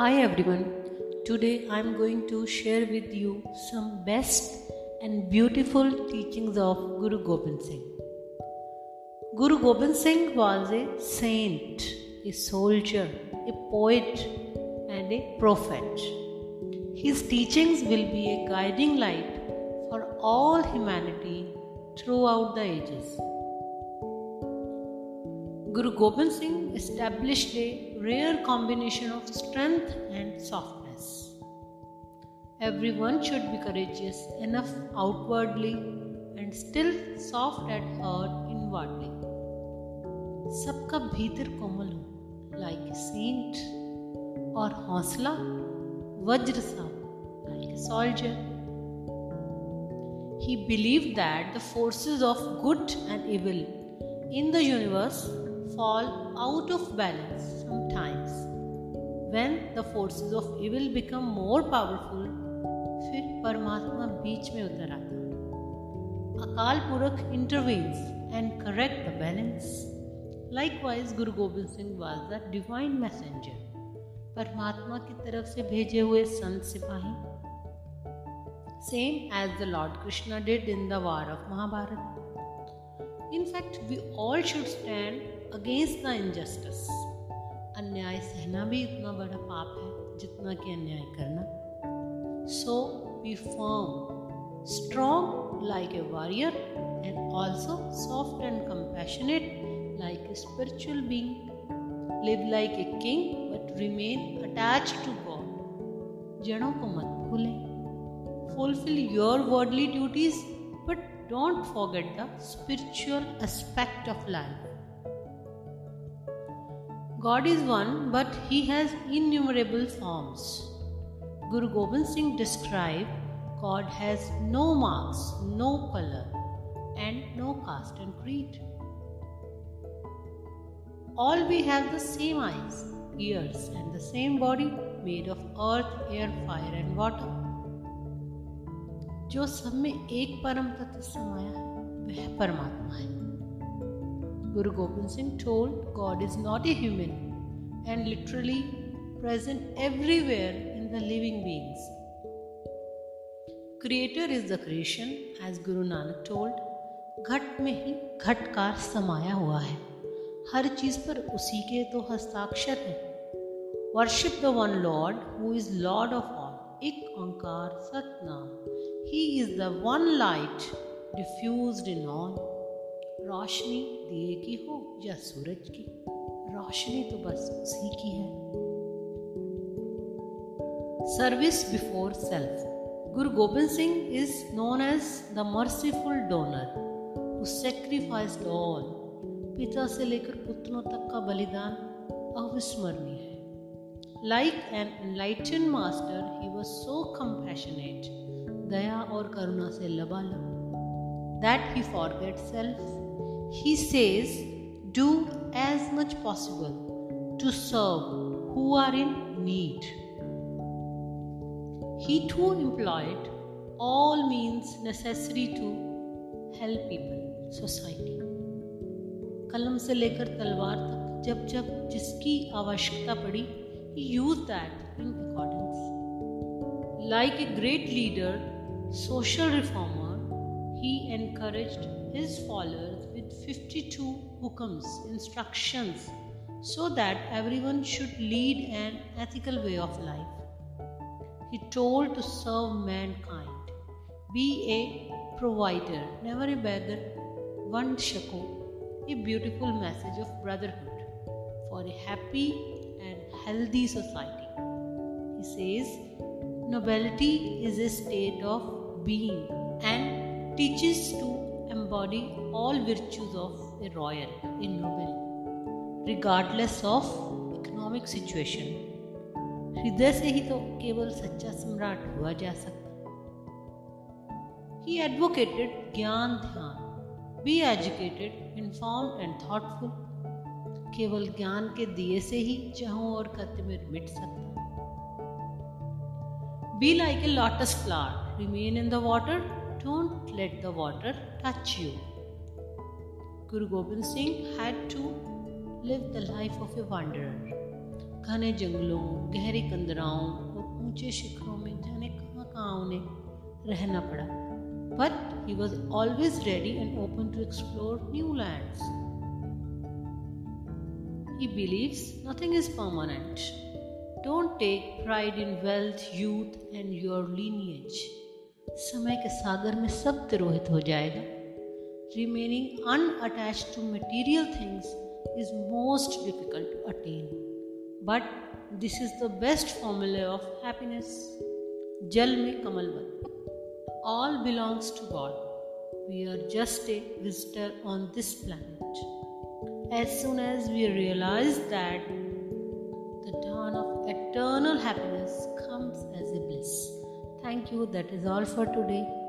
Hi everyone. Today I am going to share with you some best and beautiful teachings of Guru Gobind Singh. Guru Gobind Singh was a saint, a soldier, a poet, and a prophet. His teachings will be a guiding light for all humanity throughout the ages. Guru Gobind Singh established a rare combination of strength and softness. Everyone should be courageous enough outwardly and still soft at heart inwardly. सबका भीतर कोमल हो like a Saint और हौसला वज्र सा like a soldier He believed that the forces of good and evil in the universe fall out of balance sometimes. When the forces of evil become more powerful, फिर परमात्मा बीच में उतर आता अकाल पुरख intervenes and correct the balance. Likewise, Guru Gobind Singh was the divine messenger. परमात्मा की तरफ़ से भेजे हुए संत सिपाही same as the Lord Krishna did in the war of Mahabharata. Fact, we all should stand against the injustice. अन्याय सहना भी इतना बड़ा पाप है जितना कि अन्याय करना। So be firm strong like a warrior and also soft and compassionate like a spiritual being live like a king but remain attach to God जड़ों को मत भूलें। Fulfil your worldly duties but don't forget the spiritual aspect of life. God is one, but He has innumerable forms. Guru Gobind Singh described God has no marks, no color, and no caste and creed. All we have the same eyes, ears, and the same body made of earth, air, fire, and water. जो सब में एक परम तत्व समाया है, वह परमात्मा है। Guru Gobind Singh told God is not a human and literally present everywhere in the living beings creator is the creation as Guru Nanak told घट में ही घटकार समाया हुआ है। हर चीज़ पर उसी के तो हस्ताक्षर है। Worship the one Lord who is Lord of all Ek Onkar, Satnam. He is the one light diffused in all रोशनी दिए की हो या सूरज की? रोशनी तो बस उसी की है। Service before self Guru Gobind Singh is known as the merciful donor who sacrificed all पिता से लेकर पुत्रों तक का बलिदान अविस्मरणीय है। Like an enlighten master he was so compassionate दया और करुणा से लबालब। That he forget self he says do as much possible to serve who are in need he to employed all means necessary to help people society कलम से लेकर तलवार तक, जब जब जिसकी आवश्यकता पड़ी, he used that in accordance. Like a great leader social reformer, he encouraged his followers with 52 hukams, instructions, so that everyone should lead an ethical way of life. He told to serve mankind, be a provider, never a beggar, one shako, a beautiful message of brotherhood for a happy and healthy society. He says, Nobility is a state of being and teaches to embody all virtues of a royal in noble, regardless of economic situation. हृदय से ही तो केवल सच्चा सम्राट हुआ जा सकता ही advocated ज्ञान ध्यान be educated informed and thoughtful केवल ज्ञान के दिए से ही चाहों और कत्य मिट सकता Be like a lotus flower Remain in the water, don't let the water touch you. Guru Gobind Singh had to live the life of a wanderer. घने जंगलों गहरी कंदराओं और ऊंचे शिखरों में जाने कहाँ कहाँ उन्हें रहना पड़ा but he was always ready and open to explore new lands He believes nothing is permanent. Don't take pride in wealth, youth, and your lineage. समय के सागर में सब तिरोहित हो जाएगा। Remaining un attach to material things is most difficult attain but this is the best formula of happiness जल में कमलवत all belongs to God we are just a visitor on this planet as soon as we realise that the turn of eternal happiness Thank you. That is all for today.